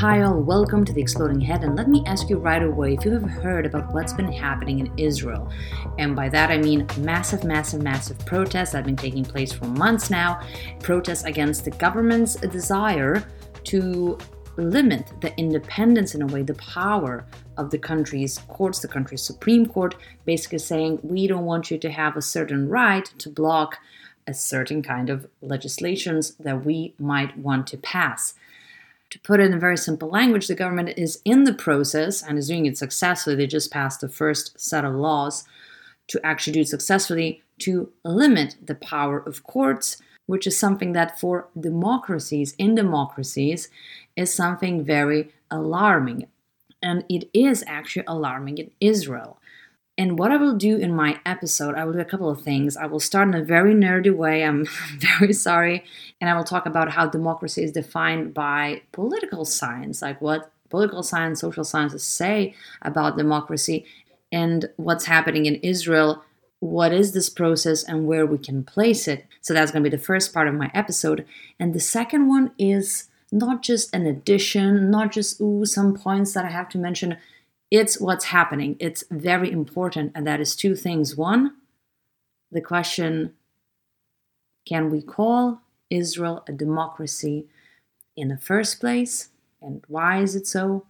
Hi, all, welcome to the Exploding Head, and let me ask you right away if you have heard about what's been happening in Israel. And by that I mean massive, massive, massive protests that have been taking place for months now. Protests against the government's desire to limit the independence, in a way, the power of the country's courts, the country's Supreme Court, basically saying, we don't want you to have a certain right to block a certain kind of legislations that we might want to pass. To put it in very simple language, the government is in the process and is doing it successfully. They just passed the first set of laws to actually do it successfully to limit the power of courts, which is something that for democracies, in democracies, is something very alarming. And it is actually alarming in Israel. And what I will do in my episode, I will do a couple of things. I will start in a very nerdy way. I'm very sorry. And I will talk about how democracy is defined by political science, like what political science, social sciences say about democracy, and what's happening in Israel. What is this process and where we can place it? So that's going to be the first part of my episode. And the second one is not just an addition, not just, ooh, some points that I have to mention it's what's happening. It's very important. And that is two things. One, the question can we call Israel a democracy in the first place? And why is it so?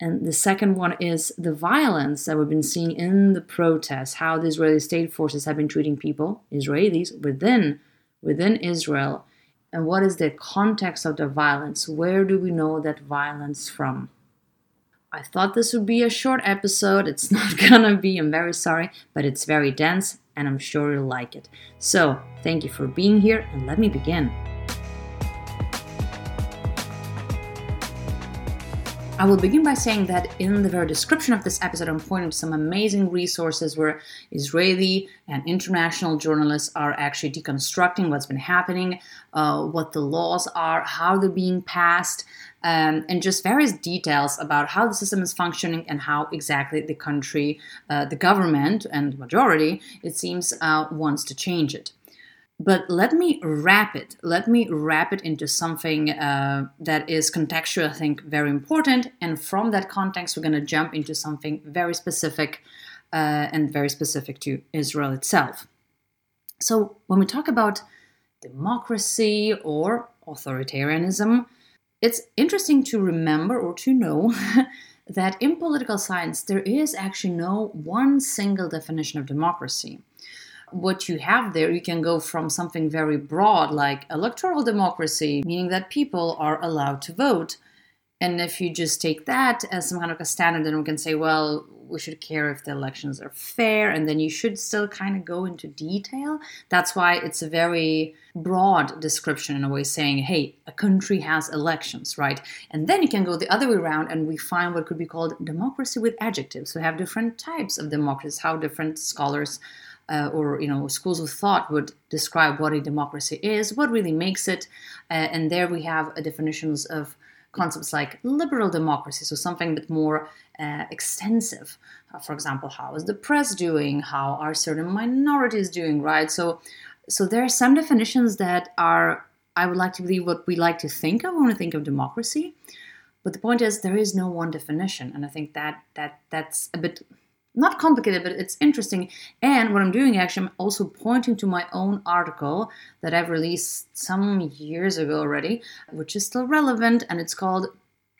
And the second one is the violence that we've been seeing in the protests, how the Israeli state forces have been treating people, Israelis, within, within Israel. And what is the context of the violence? Where do we know that violence from? I thought this would be a short episode. It's not gonna be, I'm very sorry, but it's very dense and I'm sure you'll like it. So, thank you for being here and let me begin. I will begin by saying that in the very description of this episode, I'm pointing to some amazing resources where Israeli and international journalists are actually deconstructing what's been happening, uh, what the laws are, how they're being passed, um, and just various details about how the system is functioning and how exactly the country, uh, the government, and majority, it seems, uh, wants to change it. But let me wrap it. Let me wrap it into something uh, that is contextual, I think, very important. And from that context, we're going to jump into something very specific uh, and very specific to Israel itself. So, when we talk about democracy or authoritarianism, it's interesting to remember or to know that in political science, there is actually no one single definition of democracy what you have there, you can go from something very broad like electoral democracy, meaning that people are allowed to vote. And if you just take that as some kind of a standard, then we can say, well, we should care if the elections are fair, and then you should still kind of go into detail. That's why it's a very broad description in a way, saying, hey, a country has elections, right? And then you can go the other way around, and we find what could be called democracy with adjectives. We have different types of democracies, how different scholars uh, or you know schools of thought would describe what a democracy is, what really makes it, uh, and there we have definitions of concepts like liberal democracy, so something a bit more uh, extensive. Uh, for example, how is the press doing? How are certain minorities doing? Right. So, so there are some definitions that are I would like to believe what we like to think of when we think of democracy. But the point is, there is no one definition, and I think that that that's a bit not complicated, but it's interesting. And what I'm doing actually, I'm also pointing to my own article that I've released some years ago already, which is still relevant, and it's called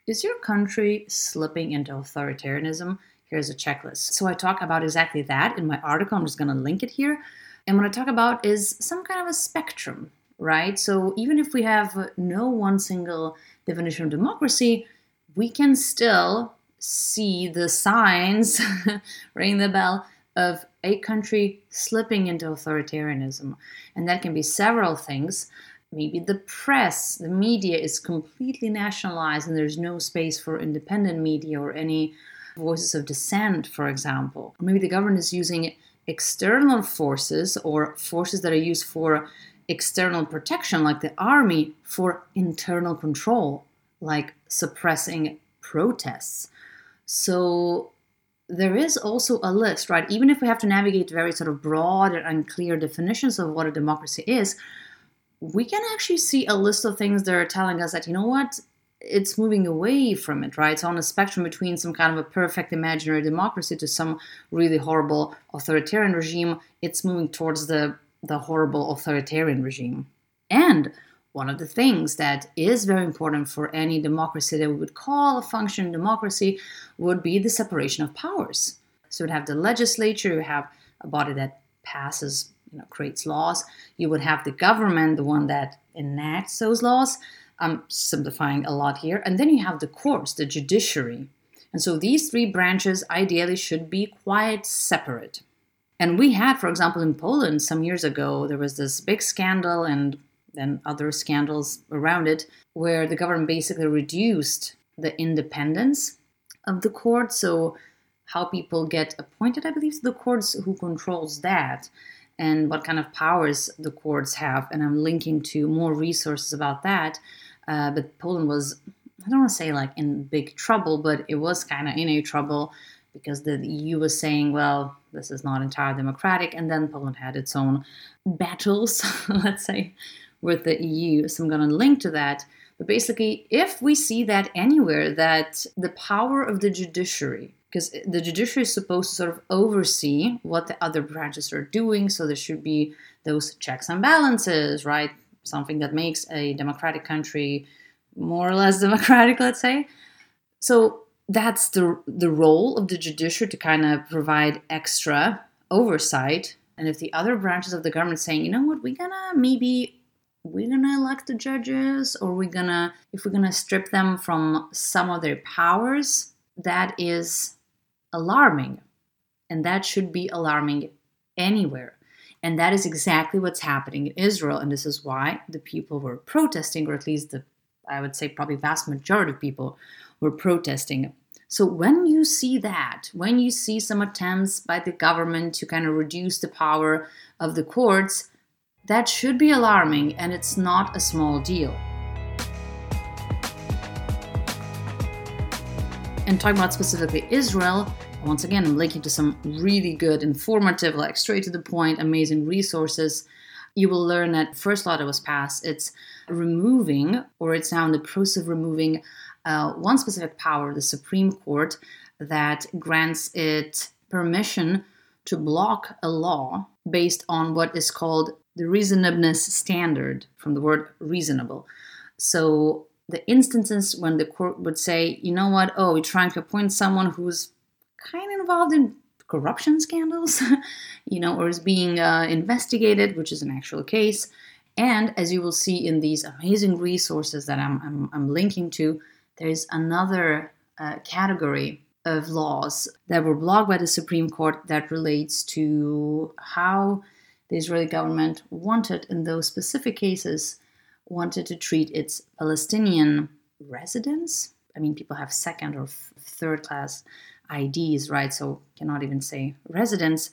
Is Your Country Slipping into Authoritarianism? Here's a checklist. So I talk about exactly that in my article. I'm just going to link it here. And what I talk about is some kind of a spectrum, right? So even if we have no one single definition of democracy, we can still see the signs, ring the bell, of a country slipping into authoritarianism. And that can be several things. Maybe the press, the media is completely nationalized and there's no space for independent media or any voices of dissent, for example. Or maybe the government is using external forces or forces that are used for external protection, like the army, for internal control, like suppressing protests. So there is also a list, right? Even if we have to navigate very sort of broad and unclear definitions of what a democracy is, we can actually see a list of things that are telling us that, you know what, it's moving away from it, right? It's on a spectrum between some kind of a perfect imaginary democracy to some really horrible authoritarian regime. It's moving towards the, the horrible authoritarian regime. And one of the things that is very important for any democracy that we would call a functioning democracy would be the separation of powers. So you'd have the legislature, you have a body that passes, you know, creates laws. You would have the government, the one that enacts those laws. I'm simplifying a lot here. And then you have the courts, the judiciary. And so these three branches ideally should be quite separate. And we had, for example, in Poland some years ago, there was this big scandal and then other scandals around it, where the government basically reduced the independence of the court. So, how people get appointed, I believe, to the courts, who controls that, and what kind of powers the courts have. And I'm linking to more resources about that. Uh, but Poland was, I don't want to say like in big trouble, but it was kind of in a trouble because the EU was saying, well, this is not entirely democratic. And then Poland had its own battles, let's say, with the EU. So I'm going to link to that. But basically, if we see that anywhere, that the power of the judiciary, because the judiciary is supposed to sort of oversee what the other branches are doing, so there should be those checks and balances, right? Something that makes a democratic country more or less democratic, let's say. So that's the the role of the judiciary to kind of provide extra oversight. And if the other branches of the government saying, you know what, we're gonna maybe we're gonna elect the judges or we're gonna if we're gonna strip them from some of their powers that is alarming. And that should be alarming anywhere. And that is exactly what's happening in israel. And this is why the people were protesting or at least the i would say probably vast majority of people were protesting. So when you see that when you see some attempts by the government to kind of reduce the power of the courts that should be alarming, and it's not a small deal. And talking about specifically Israel, once again, I'm linking to some really good, informative, like straight to the point, amazing resources. You will learn that first law that was passed, it's removing, or it's now in the process of removing, uh, one specific power, the Supreme Court, that grants it permission to block a law based on what is called the reasonableness standard from the word reasonable. So the instances when the court would say, you know what, oh, we're trying to appoint someone who's kind of involved in corruption scandals, you know, or is being uh, investigated, which is an actual case. And as you will see in these amazing resources that I'm, I'm, I'm linking to, there's another uh, category of laws that were blocked by the Supreme Court that relates to how the Israeli government wanted, in those specific cases, wanted to treat its Palestinian residents. I mean, people have second or third class IDs, right? So cannot even say residents.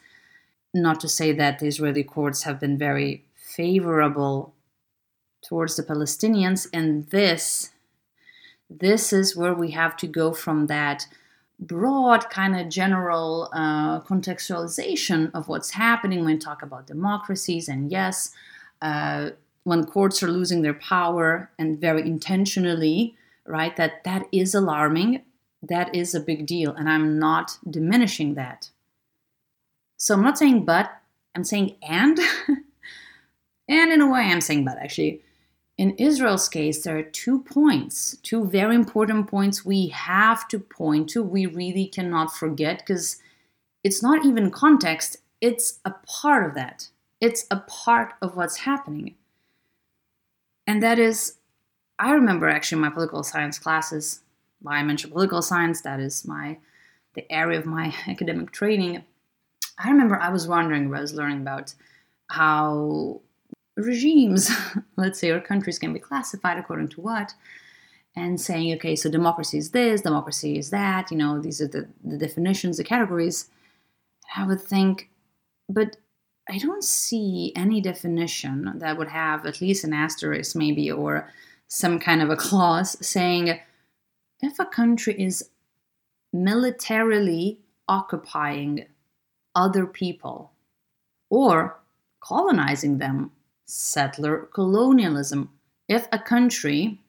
Not to say that the Israeli courts have been very favorable towards the Palestinians, and this this is where we have to go from that broad kind of general uh, contextualization of what's happening when talk about democracies and yes uh, when courts are losing their power and very intentionally right that that is alarming that is a big deal and i'm not diminishing that. So i'm not saying but i'm saying and. And in a way i'm saying but actually in Israel's case, there are two points, two very important points we have to point to. We really cannot forget because it's not even context, it's a part of that. It's a part of what's happening. And that is, I remember actually my political science classes, why I mentioned political science, that is my the area of my academic training. I remember I was wondering, I was learning about how regimes, let's say, or countries can be classified according to what, and saying, okay, so democracy is this, democracy is that, you know, these are the, the definitions, the categories. I would think, but I don't see any definition that would have at least an asterisk, maybe, or some kind of a clause saying if a country is militarily occupying other people or colonizing them settler colonialism. If a country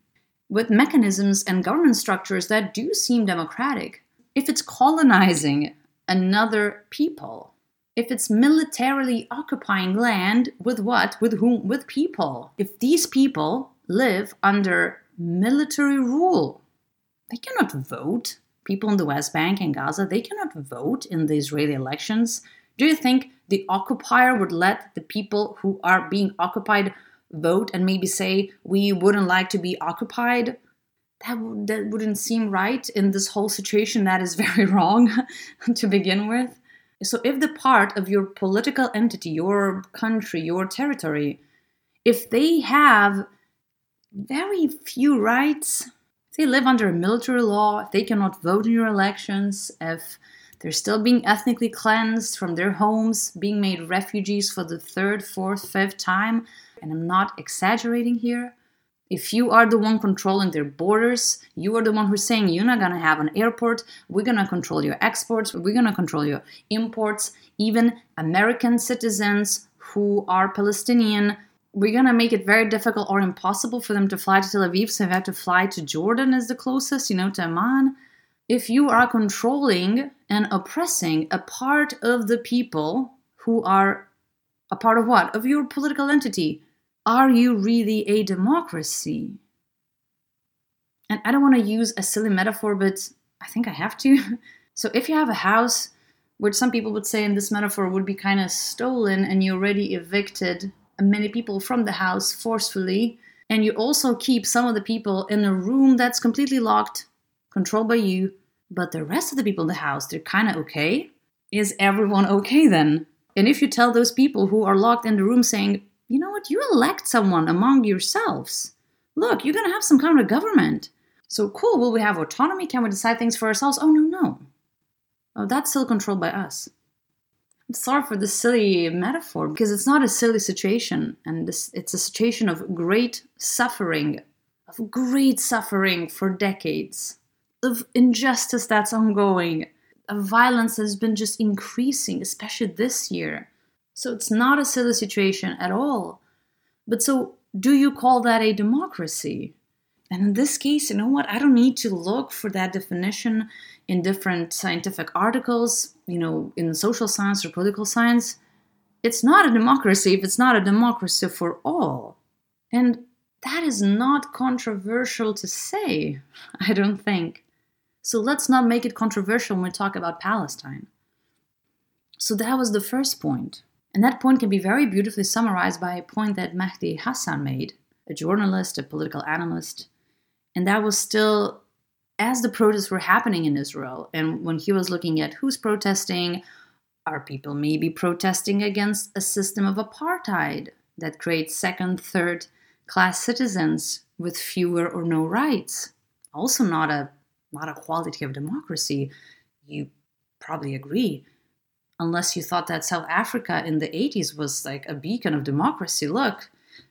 with mechanisms and government structures that do seem democratic, if it's colonizing another people, if it's militarily occupying land with what? With whom? With people. If these people live under military rule, they cannot vote. People in the West Bank and Gaza, they cannot vote in the Israeli elections. Do you think the occupier would let the people who are being occupied vote and maybe say we wouldn't like to be occupied. That, w- that wouldn't seem right in this whole situation that is very wrong to begin with. So if the part of your political entity your country your territory if they have very few rights if they live under a military law if they cannot vote in your elections if they're still being ethnically cleansed from their homes being made refugees for the third fourth fifth time. And I'm not exaggerating here, if you are the one controlling their borders, you are the one who's saying you're not to have an airport, we're to control your exports, we're to control your imports, even American citizens who are Palestinian, we're to make it very difficult or impossible for them to fly to Tel Aviv, so they have to fly to Jordan as the closest, you know, to Amman. If you are controlling and oppressing a part of the people who are a part of what? Of your political entity are you really a democracy? And I don't want to use a silly metaphor, but I think I have to. So if you have a house, which some people would say in this metaphor would be kind of stolen, and you already evicted many people from the house forcefully, and you also keep some of the people in a room that's completely locked, controlled by you, but the rest of the people in the house, they're kind of okay. Is everyone okay then? And if you tell those people who are locked in the room saying, you know what? You elect someone among yourselves. Look, you're going to have some kind of government. So cool. Will we have autonomy? Can we decide things for ourselves? Oh, no, no. Oh, that's still controlled by us. I'm sorry for the silly metaphor because it's not a silly situation, and this, it's a situation of great suffering, of great suffering for decades, of injustice that's ongoing, violence that's been just increasing, especially this year. So it's not a silly situation at all. But so, do you call that a democracy? And in this case, you know what? I don't need to look for that definition in different scientific articles, you know, in social science or political science. It's not a democracy if it's not a democracy for all. And that is not controversial to say, I don't think. So let's not make it controversial when we talk about Palestine. So that was the first point. And that point can be very beautifully summarized by a point that Mehdi Hasan made, a journalist, a political analyst. And that was still as the protests were happening in Israel, and when he was looking at who's protesting, are people maybe protesting against a system of apartheid that creates second, third class citizens with fewer or no rights? Also, not a not a quality of democracy. You probably agree unless you thought that South Africa in the 80s was like a beacon of democracy. Look,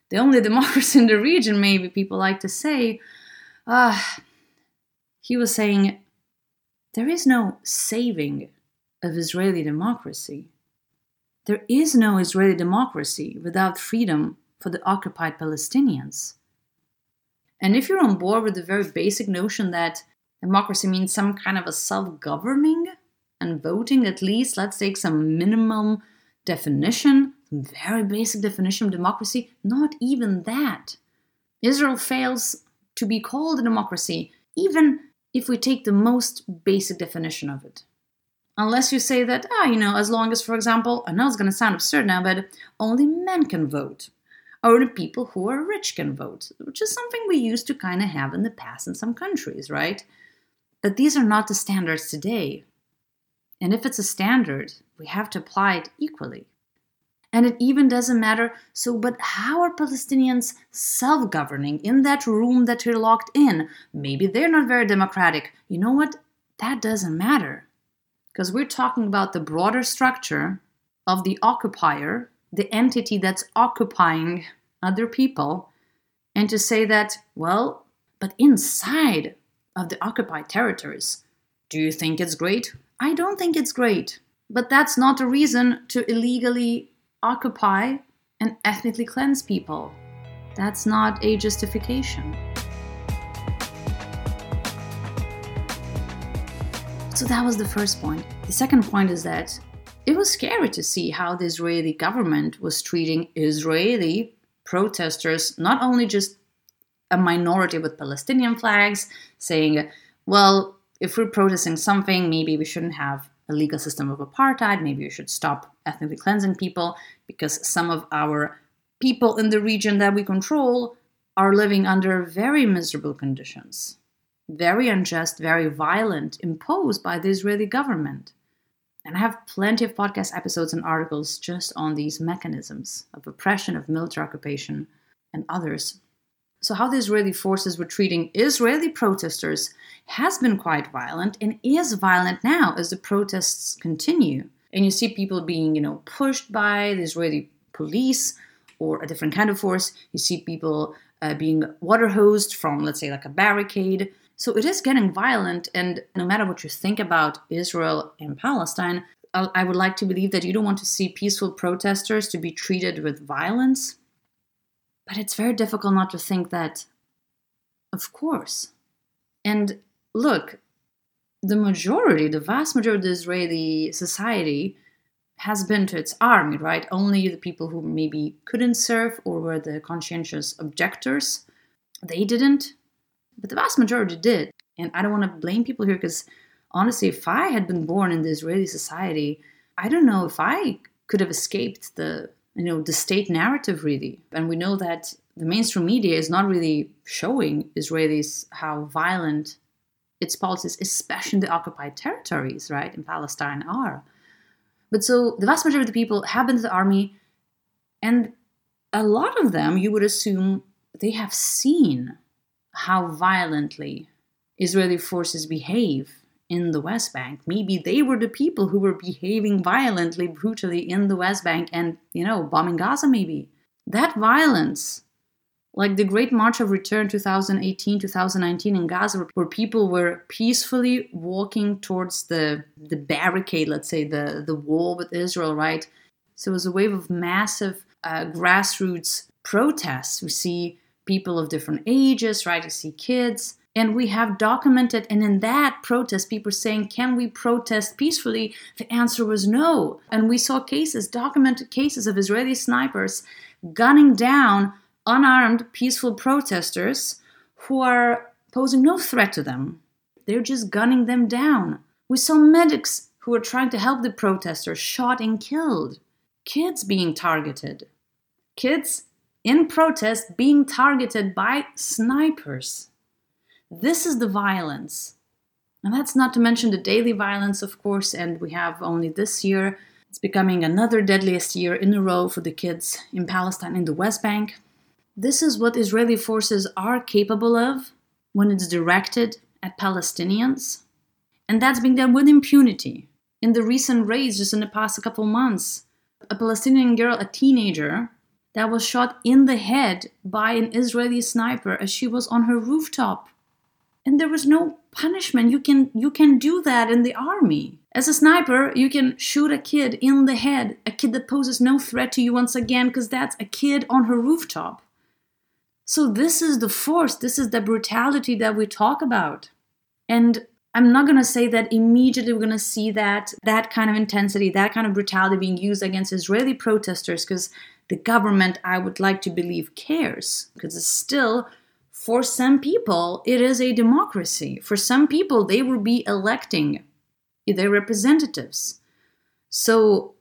the only democracy in the region, maybe people like to say. Uh, he was saying there is no saving of Israeli democracy. There is no Israeli democracy without freedom for the occupied Palestinians. And if you're on board with the very basic notion that democracy means some kind of a self governing and voting at least. Let's take some minimum definition very basic definition of democracy. Not even that. Israel fails to be called a democracy even if we take the most basic definition of it. Unless you say that ah you know as long as for example i know it's going to sound absurd now but only men can vote. The people who are rich can vote which is something we used to kind of have in the past in some countries right but these are not the standards today and if it's a standard, we have to apply it equally. And it even doesn't matter. So, but how are Palestinians self governing in that room that you're locked in? Maybe they're not very democratic. You know what? That doesn't matter. Because we're talking about the broader structure of the occupier, the entity that's occupying other people, and to say that, well, but inside of the occupied territories. Do you think it's great? I don't think it's great. But that's not a reason to illegally occupy and ethnically cleanse people. That's not a justification. So that was the first point. The second point is that it was scary to see how the Israeli government was treating Israeli protesters, not only just a minority with Palestinian flags, saying, well, if we're protesting something, maybe we shouldn't have a legal system of apartheid, maybe we should stop ethnically cleansing people because some of our people in the region that we control are living under very miserable conditions, very unjust, very violent, imposed by the Israeli government. And I have plenty of podcast episodes and articles just on these mechanisms of oppression, of military occupation, and others. So, how the Israeli forces were treating Israeli protesters has been quite violent and is violent now as the protests continue. And you see people being, you know, pushed by the Israeli police or a different kind of force. You see people uh, being water hosed from, let's say, like a barricade. So it is getting violent, and no matter what you think about Israel and Palestine, I would like to believe that you don't want to see peaceful protesters to be treated with violence. But it's very difficult not to think that, of course. And look, the majority, the vast majority of the Israeli society has been to its army, right? Only the people who maybe couldn't serve or were the conscientious objectors, they didn't. But the vast majority did. And I don't want to blame people here because honestly, if I had been born in the Israeli society, I don't know if I could have escaped the you know the state narrative really. And we know that the mainstream media is not really showing Israelis how violent its policies, especially in the occupied territories, right, in Palestine, are. But so the vast majority of the people have been to the army, and a lot of them, you would assume, they have seen how violently Israeli forces behave in the West Bank. Maybe they were the people who were behaving violently, brutally in the West Bank and, you know, bombing Gaza, maybe. That violence, like the Great March of Return 2018 2019 in Gaza, where people were peacefully walking towards the, the barricade, let's say, the, the wall with Israel, right? So it was a wave of massive uh, grassroots protests. We see people of different ages, right? You see kids. And we have documented, and in that protest, people saying, Can we protest peacefully? The answer was no. And we saw cases, documented cases of Israeli snipers gunning down unarmed, peaceful protesters who are posing no threat to them. They're just gunning them down. We saw medics who were trying to help the protesters shot and killed. Kids being targeted. Kids in protest being targeted by snipers. This is the violence. And that's not to mention the daily violence, of course, and we have only this year. It's becoming another deadliest year in a row for the kids in Palestine in the West Bank. This is what Israeli forces are capable of when it's directed at Palestinians. And that's being done with impunity. In the recent raids, just in the past couple months, a Palestinian girl, a teenager, that was shot in the head by an Israeli sniper as she was on her rooftop. And there was no punishment. You can you can do that in the army. As a sniper, you can shoot a kid in the head, a kid that poses no threat to you once again because that's a kid on her rooftop. So this is the force, this is the brutality that we talk about. And I'm not going to say that immediately we're going to see that that kind of intensity, that kind of brutality being used against Israeli protesters because the government, I would like to believe, cares. Because it's still, for some people, it is a democracy. For some people, they will be electing their representatives. So,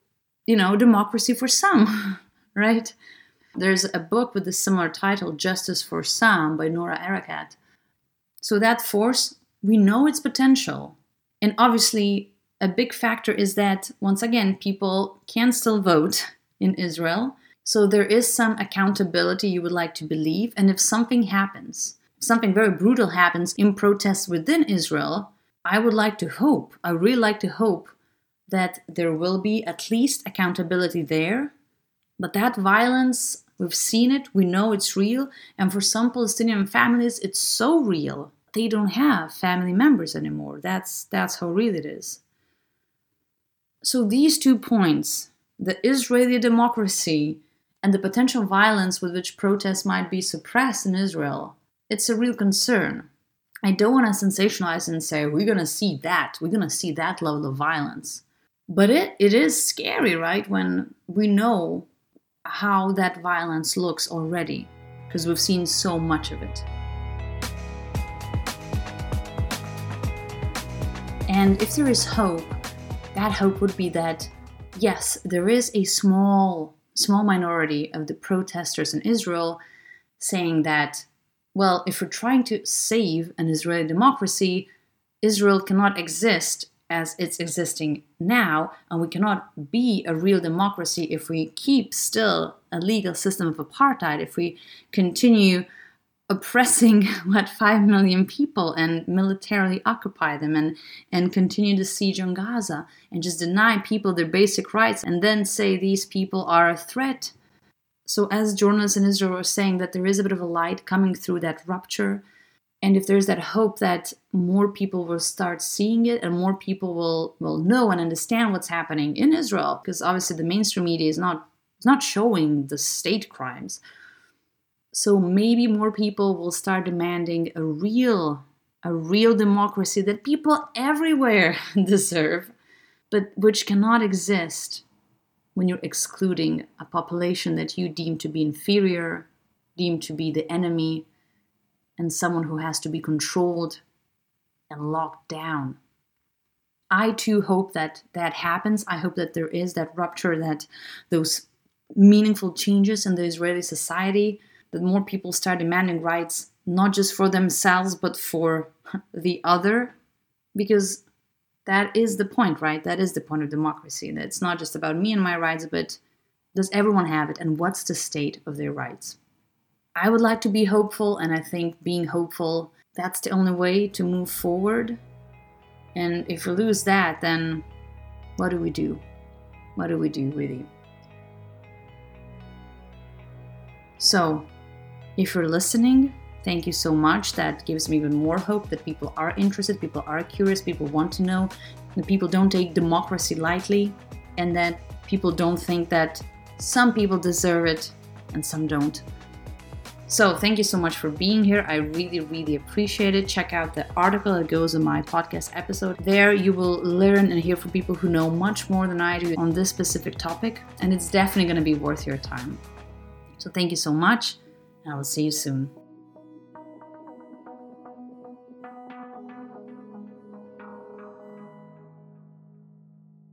you know, democracy for some, right? There's a book with a similar title, Justice for Some, by Noura Erakat. So, that force, we know its potential. And obviously, a big factor is that, once again, people can still vote in Israel. So there is some accountability you would like to believe. And if something happens, something very brutal happens in protests within Israel, I would like to hope, I really like to hope that there will be at least accountability there. But that violence, we've seen it, we know it's real. And for some Palestinian families, it's so real. They don't have family members anymore. That's, that's how real it is. So these two points, the Israeli democracy and the potential violence with which protests might be suppressed in Israel, it's a real concern. I don't want to sensationalize and say we're going to see that. We're going to see that level of violence. But it, it is scary, right? When we know how that violence looks already, because we've seen so much of it. And if there is hope, that hope would be that yes, there is a small small minority of the protesters in Israel saying that well, if we're trying to save an Israeli democracy, Israel cannot exist as it's existing now, and we cannot be a real democracy if we keep still a legal system of apartheid, if we continue oppressing what 5 million people and militarily occupy them and, and continue to siege on Gaza and just deny people their basic rights and then say these people are a threat. So, as journalists in Israel are saying, that there is a bit of a light coming through that rupture. And if there's that hope that more people will start seeing it and more people will, will know and understand what's happening in Israel, because obviously the mainstream media is not, not showing the state crimes so maybe more people will start demanding a real a real democracy that people everywhere deserve but which cannot exist when you're excluding a population that you deem to be inferior deem to be the enemy and someone who has to be controlled and locked down. I too hope that that happens. I hope that there is that rupture that those meaningful changes in the israeli society that more people start demanding rights not just for themselves but for the other. Because that is the point right? That is the point of democracy. That it's not just about me and my rights but does everyone have it? And what's the state of their rights? I would like to be hopeful and i think being hopeful that's the only way to move forward. And if we lose that then what do we do? What do we do really? So if you're listening, thank you so much. That gives me even more hope that people are interested, people are curious, people want to know, that people don't take democracy lightly, and that people don't think that some people deserve it and some don't. So, thank you so much for being here. I really, really appreciate it. Check out the article that goes in my podcast episode. There, you will learn and hear from people who know much more than I do on this specific topic, and it's definitely going to be worth your time. So, thank you so much. I will see you soon.